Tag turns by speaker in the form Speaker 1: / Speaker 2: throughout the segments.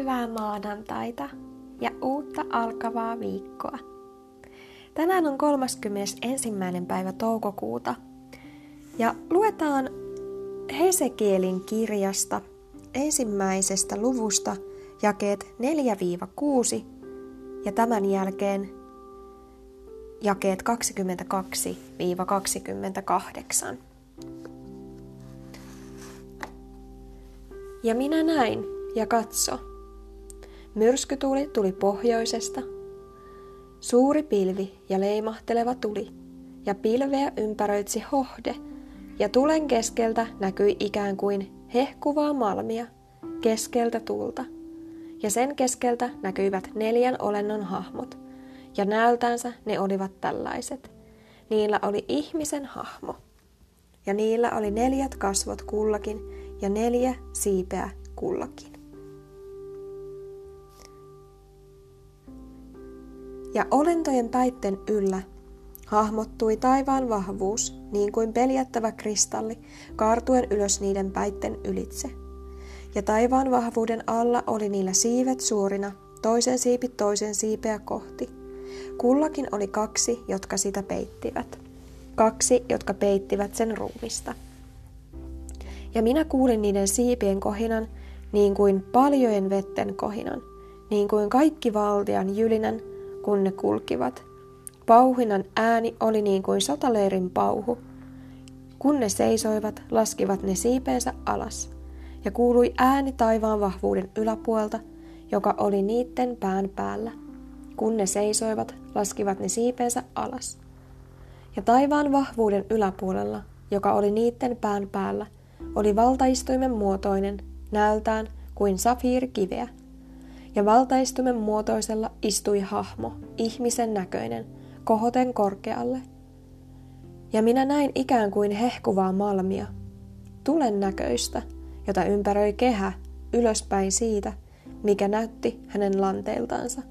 Speaker 1: hyvää maanantaita ja uutta alkavaa viikkoa. Tänään on 31. päivä toukokuuta ja luetaan Hesekielin kirjasta ensimmäisestä luvusta jakeet 4-6 ja tämän jälkeen jakeet 22-28. Ja minä näin, ja katso. Myrskytuli tuli pohjoisesta, suuri pilvi ja leimahteleva tuli, ja pilveä ympäröitsi hohde, ja tulen keskeltä näkyi ikään kuin hehkuvaa malmia keskeltä tulta, ja sen keskeltä näkyivät neljän olennon hahmot, ja näältänsä ne olivat tällaiset. Niillä oli ihmisen hahmo, ja niillä oli neljät kasvot kullakin, ja neljä siipeä kullakin. Ja olentojen päitten yllä hahmottui taivaan vahvuus, niin kuin peljättävä kristalli, kaartuen ylös niiden päitten ylitse. Ja taivaan vahvuuden alla oli niillä siivet suorina, toisen siipi toisen siipeä kohti. Kullakin oli kaksi, jotka sitä peittivät. Kaksi, jotka peittivät sen ruumista. Ja minä kuulin niiden siipien kohinan, niin kuin paljojen vetten kohinan, niin kuin kaikki valtian jylinän, kun ne kulkivat. Pauhinan ääni oli niin kuin sotaleirin pauhu. Kun ne seisoivat, laskivat ne siipeensä alas, ja kuului ääni taivaan vahvuuden yläpuolta, joka oli niitten pään päällä. Kun ne seisoivat, laskivat ne siipeensä alas. Ja taivaan vahvuuden yläpuolella, joka oli niitten pään päällä, oli valtaistuimen muotoinen, näältään kuin safiirikiveä – ja valtaistumen muotoisella istui hahmo, ihmisen näköinen, kohoten korkealle. Ja minä näin ikään kuin hehkuvaa malmia, tulen näköistä, jota ympäröi kehä ylöspäin siitä, mikä näytti hänen lanteiltaansa,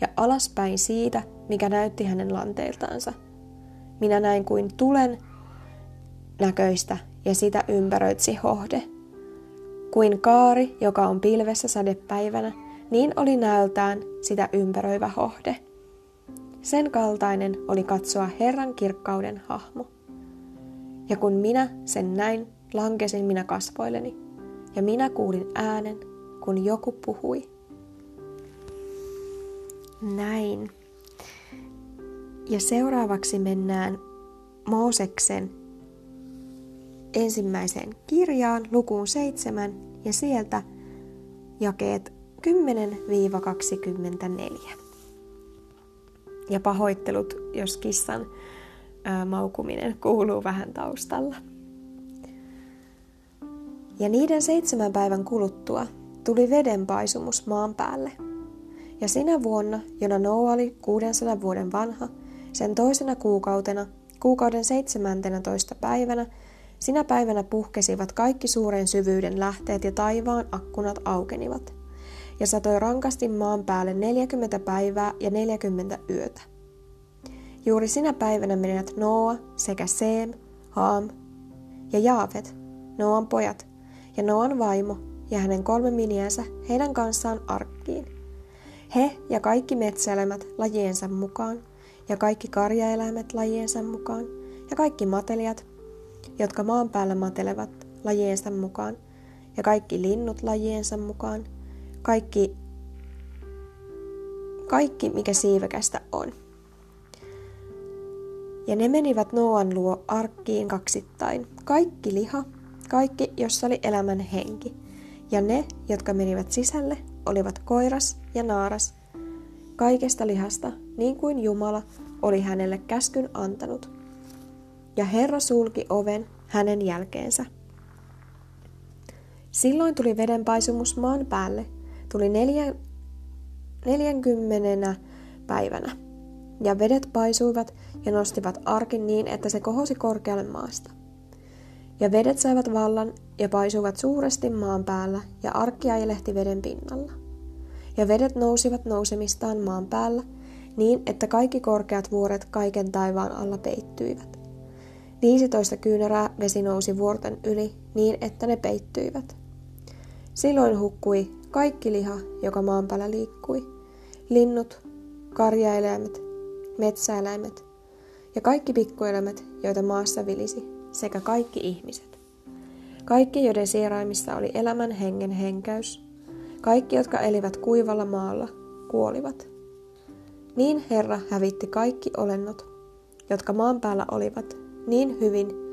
Speaker 1: ja alaspäin siitä, mikä näytti hänen lanteiltaansa. Minä näin kuin tulen näköistä, ja sitä ympäröitsi hohde. Kuin kaari, joka on pilvessä sadepäivänä, niin oli näöltään sitä ympäröivä hohde. Sen kaltainen oli katsoa Herran kirkkauden hahmo. Ja kun minä sen näin, lankesin minä kasvoilleni, ja minä kuulin äänen, kun joku puhui. Näin. Ja seuraavaksi mennään Mooseksen ensimmäiseen kirjaan, lukuun seitsemän, ja sieltä jakeet 10-24. Ja pahoittelut, jos kissan ää, maukuminen kuuluu vähän taustalla. Ja niiden seitsemän päivän kuluttua tuli vedenpaisumus maan päälle. Ja sinä vuonna, jona Noa oli 600 vuoden vanha, sen toisena kuukautena, kuukauden 17. päivänä, sinä päivänä puhkesivat kaikki suuren syvyyden lähteet ja taivaan akkunat aukenivat – ja satoi rankasti maan päälle 40 päivää ja 40 yötä. Juuri sinä päivänä menivät Noa sekä Seem, Haam ja Jaavet, Noan pojat, ja Noan vaimo ja hänen kolme miniänsä heidän kanssaan arkkiin. He ja kaikki metsäelämät lajiensa mukaan, ja kaikki karjaeläimet lajiensa mukaan, ja kaikki matelijat, jotka maan päällä matelevat lajiensa mukaan, ja kaikki linnut lajiensa mukaan, kaikki, kaikki mikä siivekästä on. Ja ne menivät Noan luo arkkiin kaksittain. Kaikki liha, kaikki, jossa oli elämän henki. Ja ne, jotka menivät sisälle, olivat koiras ja naaras, kaikesta lihasta, niin kuin Jumala oli hänelle käskyn antanut. Ja Herra sulki oven hänen jälkeensä. Silloin tuli vedenpaisumus maan päälle, tuli neljä, 40 päivänä. Ja vedet paisuivat ja nostivat arkin niin, että se kohosi korkealle maasta. Ja vedet saivat vallan ja paisuivat suuresti maan päällä, ja arkki ajelehti veden pinnalla. Ja vedet nousivat nousemistaan maan päällä, niin että kaikki korkeat vuoret kaiken taivaan alla peittyivät. Viisitoista kyynärää vesi nousi vuorten yli niin, että ne peittyivät. Silloin hukkui kaikki liha, joka maan päällä liikkui. Linnut, karjaeläimet, metsäeläimet ja kaikki pikkueläimet, joita maassa vilisi, sekä kaikki ihmiset. Kaikki, joiden sieraimissa oli elämän hengen henkäys, kaikki, jotka elivät kuivalla maalla, kuolivat. Niin Herra hävitti kaikki olennot, jotka maan päällä olivat, niin hyvin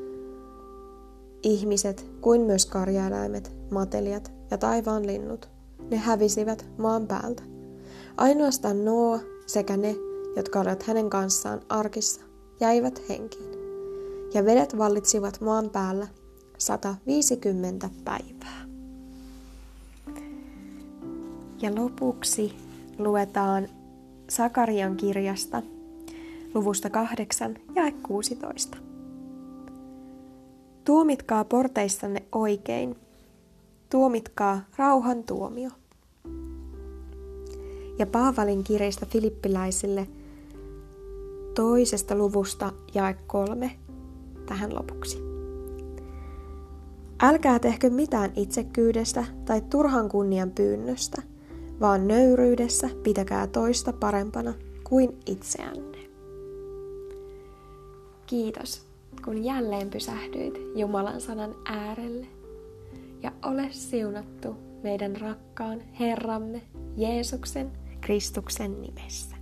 Speaker 1: ihmiset kuin myös karjaeläimet, matelijat ja taivaan linnut. Ne hävisivät maan päältä. Ainoastaan Noa sekä ne, jotka olivat hänen kanssaan arkissa, jäivät henkiin. Ja vedet vallitsivat maan päällä 150 päivää. Ja lopuksi luetaan Sakarian kirjasta luvusta 8 ja 16. Tuomitkaa porteissanne oikein, tuomitkaa rauhan tuomio. Ja Paavalin kirjeistä filippiläisille toisesta luvusta jae kolme tähän lopuksi. Älkää tehkö mitään itsekyydestä tai turhan kunnian pyynnöstä, vaan nöyryydessä pitäkää toista parempana kuin itseänne. Kiitos, kun jälleen pysähdyit Jumalan sanan äärelle. Ja ole siunattu meidän rakkaan Herramme Jeesuksen Kristuksen nimessä.